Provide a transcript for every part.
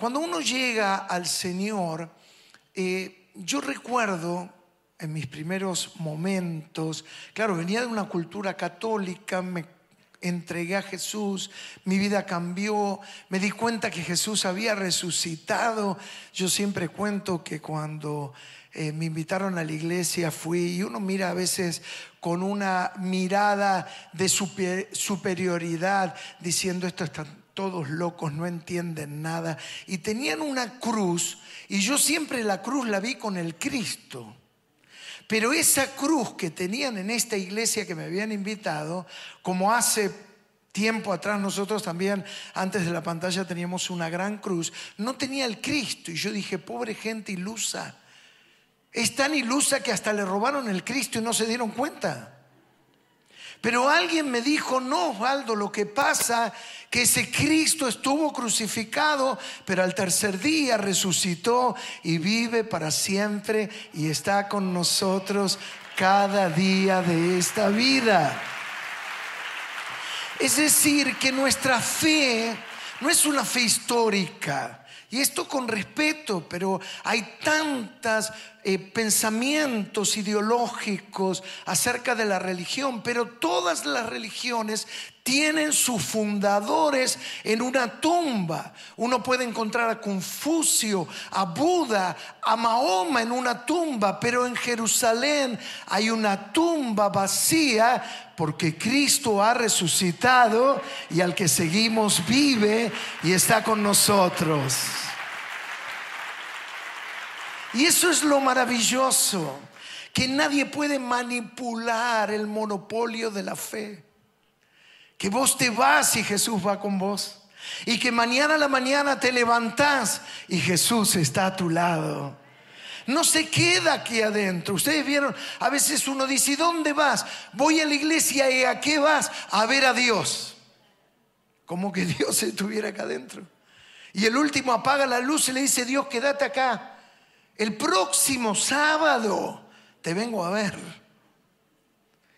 Cuando uno llega al Señor, eh, yo recuerdo en mis primeros momentos, claro, venía de una cultura católica, me entregué a Jesús, mi vida cambió, me di cuenta que Jesús había resucitado. Yo siempre cuento que cuando eh, me invitaron a la iglesia fui y uno mira a veces con una mirada de superioridad diciendo esto están todos locos, no entienden nada. Y tenían una cruz y yo siempre la cruz la vi con el Cristo. Pero esa cruz que tenían en esta iglesia que me habían invitado, como hace tiempo atrás nosotros también, antes de la pantalla, teníamos una gran cruz, no tenía el Cristo. Y yo dije, pobre gente ilusa. Es tan ilusa que hasta le robaron el Cristo y no se dieron cuenta. Pero alguien me dijo, no, Osvaldo, lo que pasa que ese Cristo estuvo crucificado, pero al tercer día resucitó y vive para siempre y está con nosotros cada día de esta vida. Es decir, que nuestra fe no es una fe histórica, y esto con respeto, pero hay tantos eh, pensamientos ideológicos acerca de la religión, pero todas las religiones tienen sus fundadores en una tumba. Uno puede encontrar a Confucio, a Buda, a Mahoma en una tumba, pero en Jerusalén hay una tumba vacía porque Cristo ha resucitado y al que seguimos vive y está con nosotros. Y eso es lo maravilloso, que nadie puede manipular el monopolio de la fe. Que vos te vas y Jesús va con vos. Y que mañana a la mañana te levantás y Jesús está a tu lado. No se queda aquí adentro. Ustedes vieron, a veces uno dice, ¿y dónde vas? Voy a la iglesia y a qué vas? A ver a Dios. Como que Dios estuviera acá adentro. Y el último apaga la luz y le dice, Dios, quédate acá. El próximo sábado te vengo a ver.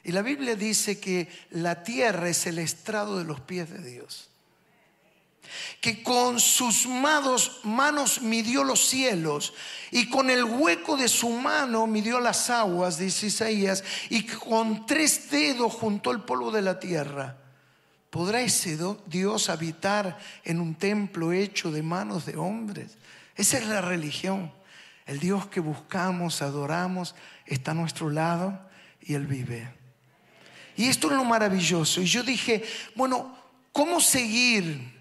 Y la Biblia dice que la tierra es el estrado de los pies de Dios. Que con sus manos, manos midió los cielos y con el hueco de su mano midió las aguas, dice Isaías, y con tres dedos juntó el polvo de la tierra. ¿Podrá ese Dios habitar en un templo hecho de manos de hombres? Esa es la religión. El Dios que buscamos, adoramos, está a nuestro lado y Él vive. Y esto es lo maravilloso. Y yo dije, bueno, ¿cómo seguir?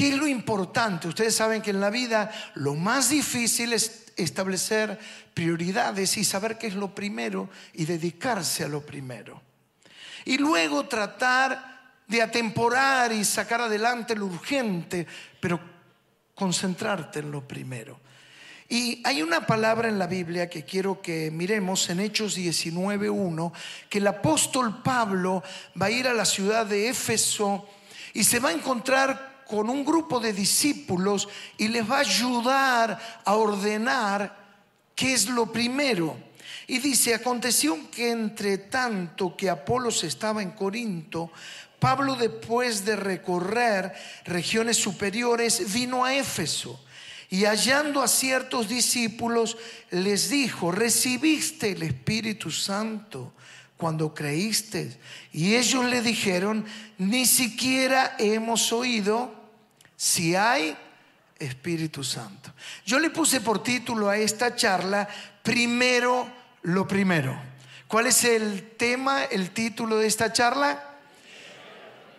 ¿Qué es lo importante? Ustedes saben que en la vida lo más difícil es establecer prioridades y saber qué es lo primero y dedicarse a lo primero. Y luego tratar de atemporar y sacar adelante lo urgente, pero concentrarte en lo primero. Y hay una palabra en la Biblia que quiero que miremos en Hechos 19.1, que el apóstol Pablo va a ir a la ciudad de Éfeso y se va a encontrar con un grupo de discípulos y les va a ayudar a ordenar qué es lo primero. Y dice, aconteció que entre tanto que Apolos estaba en Corinto, Pablo después de recorrer regiones superiores vino a Éfeso y hallando a ciertos discípulos, les dijo, recibiste el Espíritu Santo cuando creíste. Y ellos le dijeron, ni siquiera hemos oído si hay Espíritu Santo. Yo le puse por título a esta charla, primero lo primero. ¿Cuál es el tema, el título de esta charla?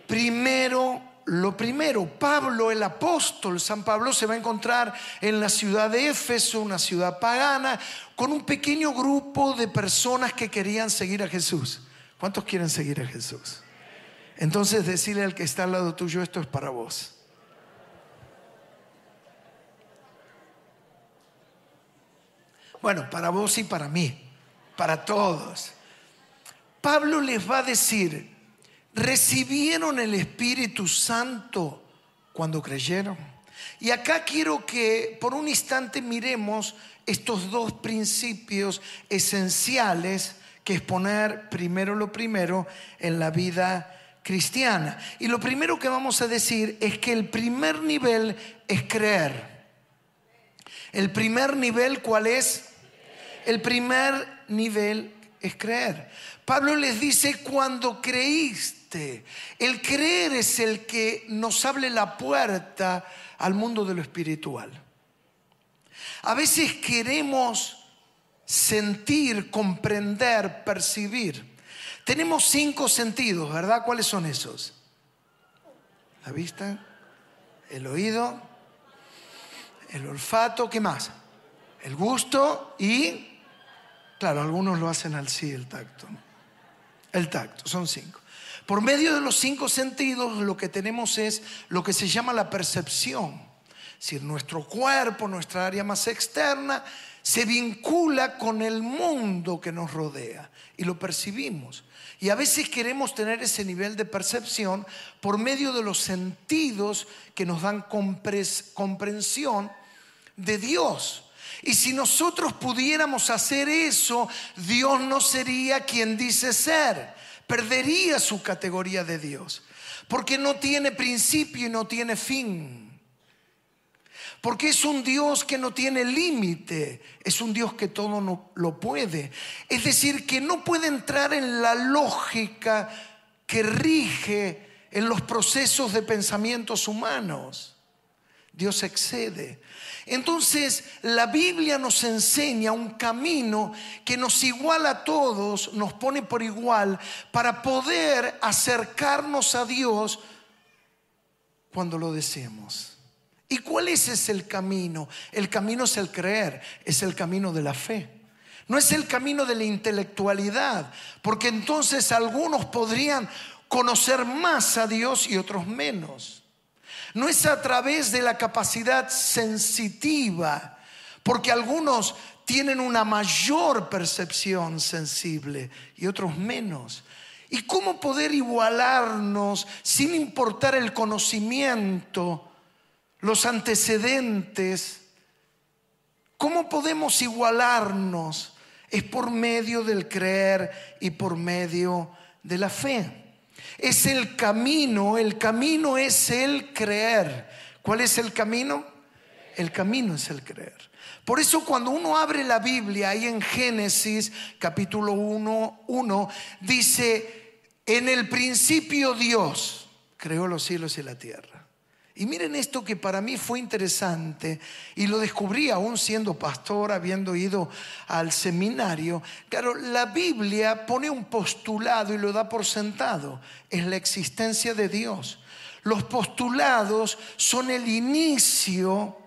Primero lo primero, Pablo, el apóstol, San Pablo se va a encontrar en la ciudad de Éfeso, una ciudad pagana, con un pequeño grupo de personas que querían seguir a Jesús. ¿Cuántos quieren seguir a Jesús? Entonces decirle al que está al lado tuyo, esto es para vos. Bueno, para vos y para mí, para todos. Pablo les va a decir, recibieron el Espíritu Santo cuando creyeron. Y acá quiero que por un instante miremos estos dos principios esenciales que es poner primero lo primero en la vida cristiana. Y lo primero que vamos a decir es que el primer nivel es creer. El primer nivel, ¿cuál es? El primer nivel es creer. Pablo les dice, cuando creíste, el creer es el que nos abre la puerta al mundo de lo espiritual. A veces queremos sentir, comprender, percibir. Tenemos cinco sentidos, ¿verdad? ¿Cuáles son esos? La vista, el oído, el olfato, ¿qué más? El gusto y, claro, algunos lo hacen al sí, el tacto. El tacto, son cinco. Por medio de los cinco sentidos lo que tenemos es lo que se llama la percepción. Es decir, nuestro cuerpo, nuestra área más externa, se vincula con el mundo que nos rodea y lo percibimos. Y a veces queremos tener ese nivel de percepción por medio de los sentidos que nos dan comprensión de Dios. Y si nosotros pudiéramos hacer eso, Dios no sería quien dice ser, perdería su categoría de Dios, porque no tiene principio y no tiene fin. Porque es un Dios que no tiene límite, es un Dios que todo lo puede. Es decir, que no puede entrar en la lógica que rige en los procesos de pensamientos humanos. Dios excede. Entonces, la Biblia nos enseña un camino que nos iguala a todos, nos pone por igual, para poder acercarnos a Dios cuando lo deseemos. ¿Y cuál es ese el camino? El camino es el creer, es el camino de la fe. No es el camino de la intelectualidad, porque entonces algunos podrían conocer más a Dios y otros menos. No es a través de la capacidad sensitiva, porque algunos tienen una mayor percepción sensible y otros menos. ¿Y cómo poder igualarnos sin importar el conocimiento? los antecedentes, ¿cómo podemos igualarnos? Es por medio del creer y por medio de la fe. Es el camino, el camino es el creer. ¿Cuál es el camino? El camino es el creer. Por eso cuando uno abre la Biblia, ahí en Génesis capítulo 1, 1, dice, en el principio Dios creó los cielos y la tierra. Y miren esto que para mí fue interesante y lo descubrí aún siendo pastor, habiendo ido al seminario. Claro, la Biblia pone un postulado y lo da por sentado, es la existencia de Dios. Los postulados son el inicio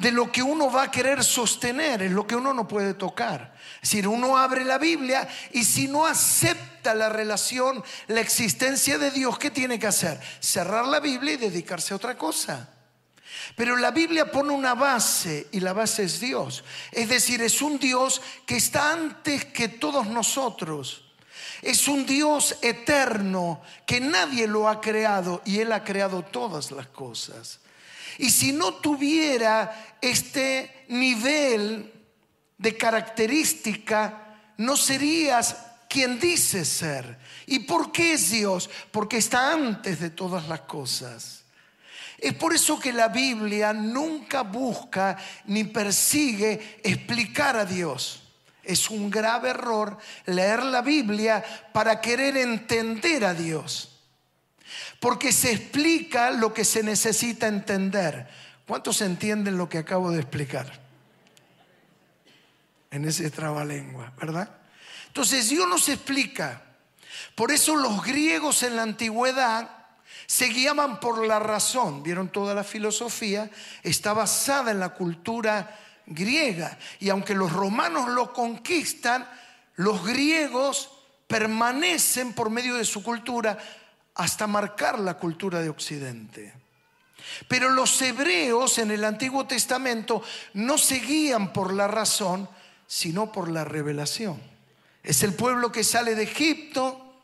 de lo que uno va a querer sostener, es lo que uno no puede tocar. Es decir, uno abre la Biblia y si no acepta la relación, la existencia de Dios, ¿qué tiene que hacer? Cerrar la Biblia y dedicarse a otra cosa. Pero la Biblia pone una base y la base es Dios. Es decir, es un Dios que está antes que todos nosotros. Es un Dios eterno que nadie lo ha creado y Él ha creado todas las cosas. Y si no tuviera este nivel de característica, no serías quien dice ser. ¿Y por qué es Dios? Porque está antes de todas las cosas. Es por eso que la Biblia nunca busca ni persigue explicar a Dios. Es un grave error leer la Biblia para querer entender a Dios porque se explica lo que se necesita entender. ¿Cuántos entienden lo que acabo de explicar? En ese trabalengua, ¿verdad? Entonces Dios nos explica. Por eso los griegos en la antigüedad se guiaban por la razón. Vieron toda la filosofía, está basada en la cultura griega. Y aunque los romanos lo conquistan, los griegos permanecen por medio de su cultura hasta marcar la cultura de Occidente. Pero los hebreos en el Antiguo Testamento no se guían por la razón, sino por la revelación. Es el pueblo que sale de Egipto,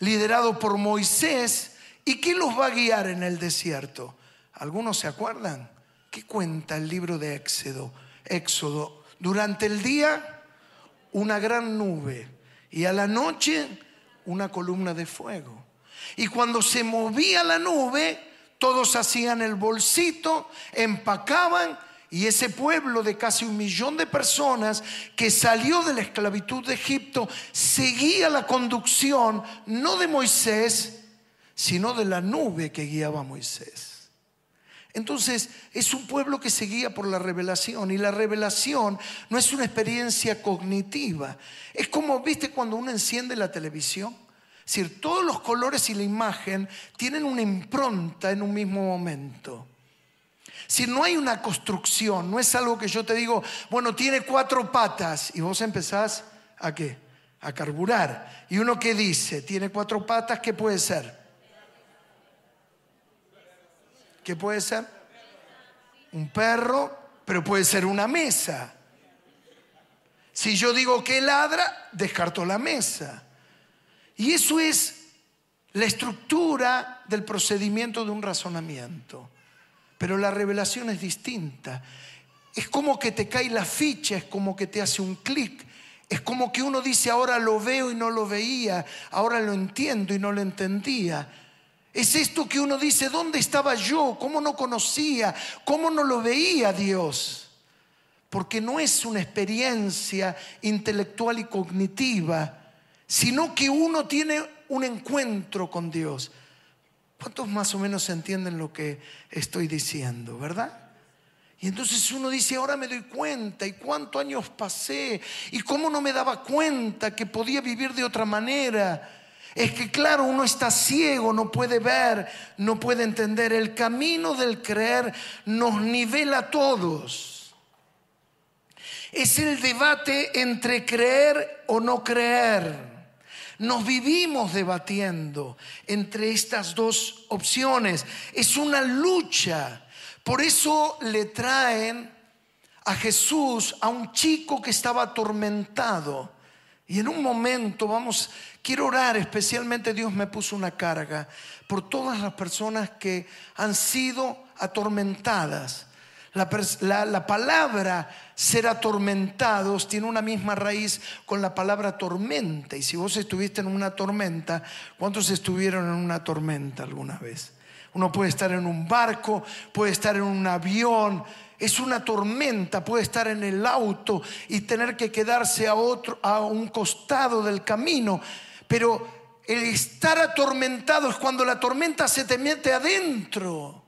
liderado por Moisés, ¿y quién los va a guiar en el desierto? ¿Algunos se acuerdan? ¿Qué cuenta el libro de Éxodo? Éxodo, durante el día una gran nube y a la noche una columna de fuego. Y cuando se movía la nube, todos hacían el bolsito, empacaban y ese pueblo de casi un millón de personas que salió de la esclavitud de Egipto seguía la conducción no de Moisés, sino de la nube que guiaba a Moisés. Entonces es un pueblo que seguía por la revelación y la revelación no es una experiencia cognitiva. Es como, viste, cuando uno enciende la televisión. Es decir, todos los colores y la imagen tienen una impronta en un mismo momento. Si no hay una construcción, no es algo que yo te digo, bueno, tiene cuatro patas y vos empezás a qué? A carburar. Y uno que dice, tiene cuatro patas, ¿qué puede ser? ¿Qué puede ser? Un perro, pero puede ser una mesa. Si yo digo que ladra, descarto la mesa. Y eso es la estructura del procedimiento de un razonamiento. Pero la revelación es distinta. Es como que te cae la ficha, es como que te hace un clic. Es como que uno dice, ahora lo veo y no lo veía, ahora lo entiendo y no lo entendía. Es esto que uno dice, ¿dónde estaba yo? ¿Cómo no conocía? ¿Cómo no lo veía Dios? Porque no es una experiencia intelectual y cognitiva, sino que uno tiene un encuentro con Dios. ¿Cuántos más o menos entienden lo que estoy diciendo, verdad? Y entonces uno dice, ahora me doy cuenta, y cuántos años pasé, y cómo no me daba cuenta que podía vivir de otra manera. Es que claro, uno está ciego, no puede ver, no puede entender. El camino del creer nos nivela a todos. Es el debate entre creer o no creer. Nos vivimos debatiendo entre estas dos opciones. Es una lucha. Por eso le traen a Jesús a un chico que estaba atormentado. Y en un momento vamos Quiero orar, especialmente Dios me puso una carga por todas las personas que han sido atormentadas. La, palabra ser atormentados tiene una misma raíz con la palabra tormenta. Y si vos estuviste en una tormenta, ¿cuántos estuvieron en una tormenta alguna vez? Uno puede estar en un barco, puede estar en un avión, es una tormenta, puede estar en el auto y tener que quedarse a otro a un costado del camino pero el estar atormentado es cuando la tormenta se te mete adentro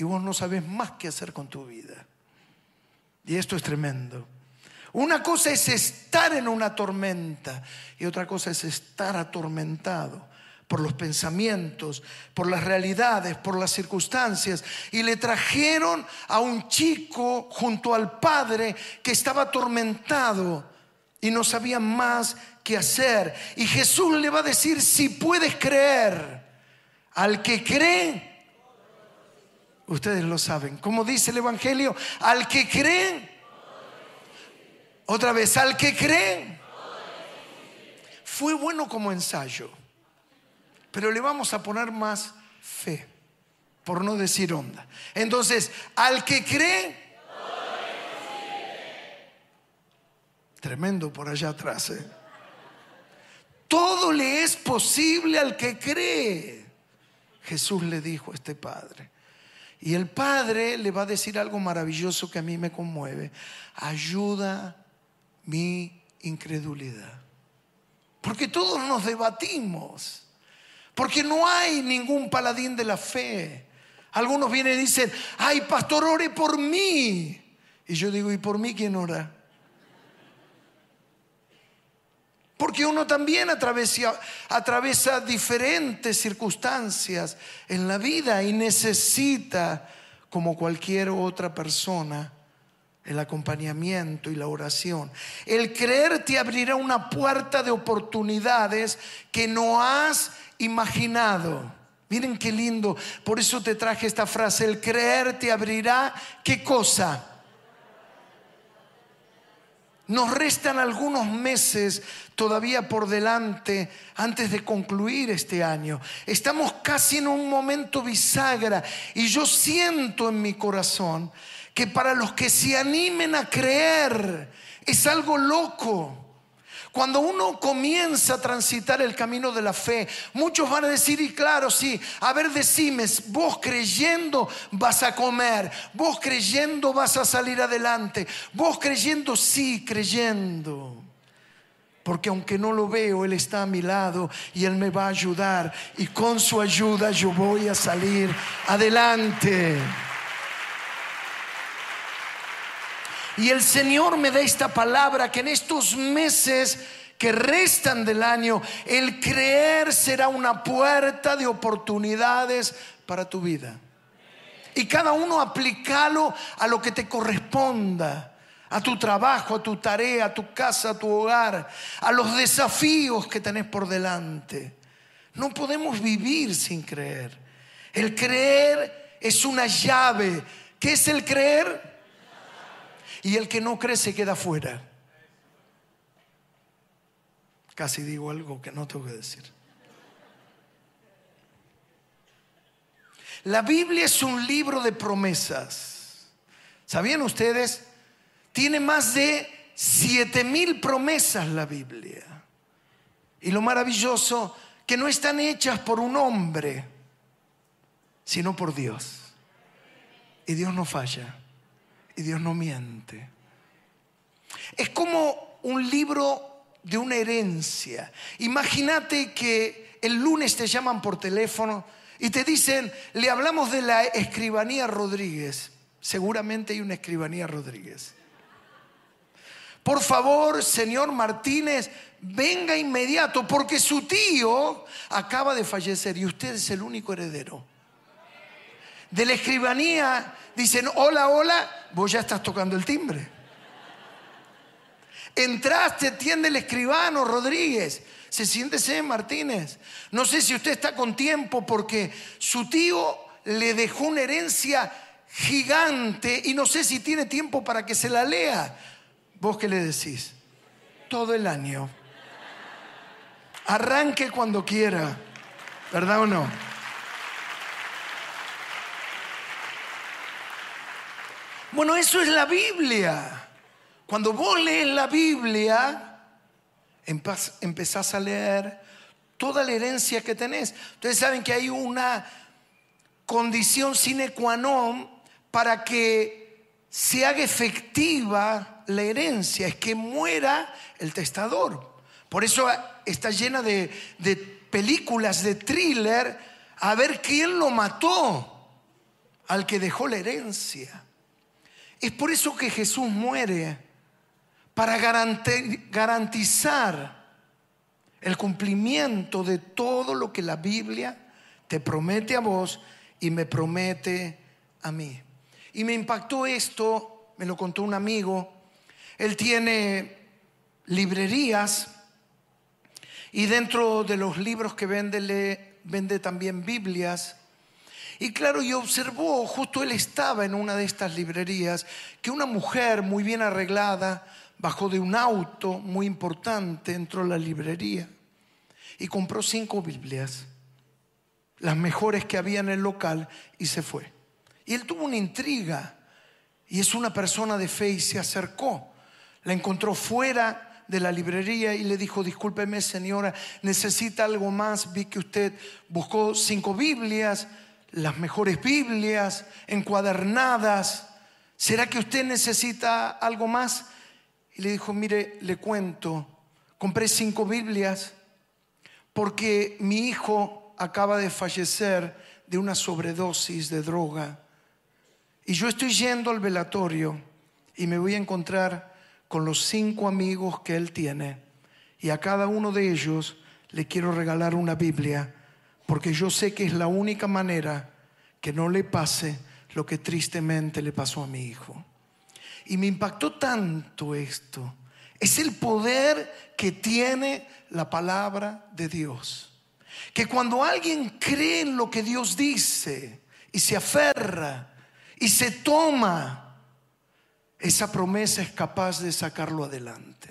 y vos no sabes más qué hacer con tu vida. Y esto es tremendo. Una cosa es estar en una tormenta y otra cosa es estar atormentado por los pensamientos, por las realidades, por las circunstancias. Y le trajeron a un chico junto al padre que estaba atormentado y no sabía más qué hacer. Y Jesús le va a decir, si puedes creer, al que cree, ustedes lo saben, como dice el Evangelio, al que cree, otra vez, al que cree, fue bueno como ensayo, pero le vamos a poner más fe, por no decir onda. Entonces, al que cree, Tremendo por allá atrás. ¿eh? Todo le es posible al que cree. Jesús le dijo a este padre. Y el padre le va a decir algo maravilloso que a mí me conmueve. Ayuda mi incredulidad. Porque todos nos debatimos. Porque no hay ningún paladín de la fe. Algunos vienen y dicen, ay, pastor, ore por mí. Y yo digo, ¿y por mí quién ora? Porque uno también atraviesa, diferentes circunstancias en la vida y necesita, como cualquier otra persona, el acompañamiento y la oración. El creer te abrirá una puerta de oportunidades que no has imaginado. Miren qué lindo, por eso te traje esta frase, el creer te abrirá, ¿qué cosa? Nos restan algunos meses todavía por delante antes de concluir este año. Estamos casi en un momento bisagra y yo siento en mi corazón que para los que se animen a creer es algo loco. Cuando uno comienza a transitar el camino de la fe, muchos van a decir, y claro, sí, a ver, decime, vos creyendo vas a comer, vos creyendo vas a salir adelante, vos creyendo, sí, creyendo. Porque aunque no lo veo, Él está a mi lado y Él me va a ayudar. Y con su ayuda yo voy a salir adelante. Y el Señor me da esta palabra que en estos meses que restan del año, el creer será una puerta de oportunidades para tu vida. Y cada uno aplicalo a lo que te corresponda, a tu trabajo, a tu tarea, a tu casa, a tu hogar, a los desafíos que tenés por delante. No podemos vivir sin creer. El creer es una llave. ¿Qué es el creer? Y el que no cree se queda fuera. Casi digo algo que no tengo que decir. La Biblia es un libro de promesas. ¿Sabían ustedes? Tiene más de siete mil promesas la Biblia. Y lo maravilloso, que no están hechas por un hombre, sino por Dios. Y Dios no falla. Dios no miente. Es como un libro de una herencia. Imagínate que el lunes te llaman por teléfono y te dicen, le hablamos de la escribanía Rodríguez. Seguramente hay una escribanía Rodríguez. Por favor, señor Martínez, venga inmediato porque su tío acaba de fallecer y usted es el único heredero. De la escribanía dicen, hola, hola, vos ya estás tocando el timbre. Entraste, atiende el escribano Rodríguez. Se siéntese Martínez. No sé si usted está con tiempo porque su tío le dejó una herencia gigante y no sé si tiene tiempo para que se la lea. ¿Vos qué le decís? Todo el año. Arranque cuando quiera. ¿Verdad o no? Bueno, eso es la Biblia. Cuando vos lees la Biblia, empezás a leer toda la herencia que tenés. Ustedes saben que hay una condición sine qua non para que se haga efectiva la herencia, es que muera el testador. Por eso está llena de, de películas de thriller a ver quién lo mató al que dejó la herencia. Es por eso que Jesús muere, para garantizar el cumplimiento de todo lo que la Biblia te promete a vos y me promete a mí. Y me impactó esto, me lo contó un amigo, él tiene librerías y dentro de los libros que vende, le vende también Biblias y claro, y observó, justo él estaba en una de estas librerías, que una mujer muy bien arreglada bajó de un auto muy importante, entró a la librería y compró cinco Biblias, las mejores que había en el local, y se fue. Y él tuvo una intriga, y es una persona de fe y se acercó. La encontró fuera de la librería y le dijo, discúlpeme señora, necesita algo más, vi que usted buscó cinco Biblias las mejores Biblias, encuadernadas. ¿Será que usted necesita algo más? Y le dijo, mire, le cuento, compré cinco Biblias porque mi hijo acaba de fallecer de una sobredosis de droga. Y yo estoy yendo al velatorio y me voy a encontrar con los cinco amigos que él tiene. Y a cada uno de ellos le quiero regalar una Biblia porque yo sé que es la única manera que no le pase lo que tristemente le pasó a mi hijo. Y me impactó tanto esto. Es el poder que tiene la palabra de Dios. Que cuando alguien cree en lo que Dios dice y se aferra y se toma, esa promesa es capaz de sacarlo adelante.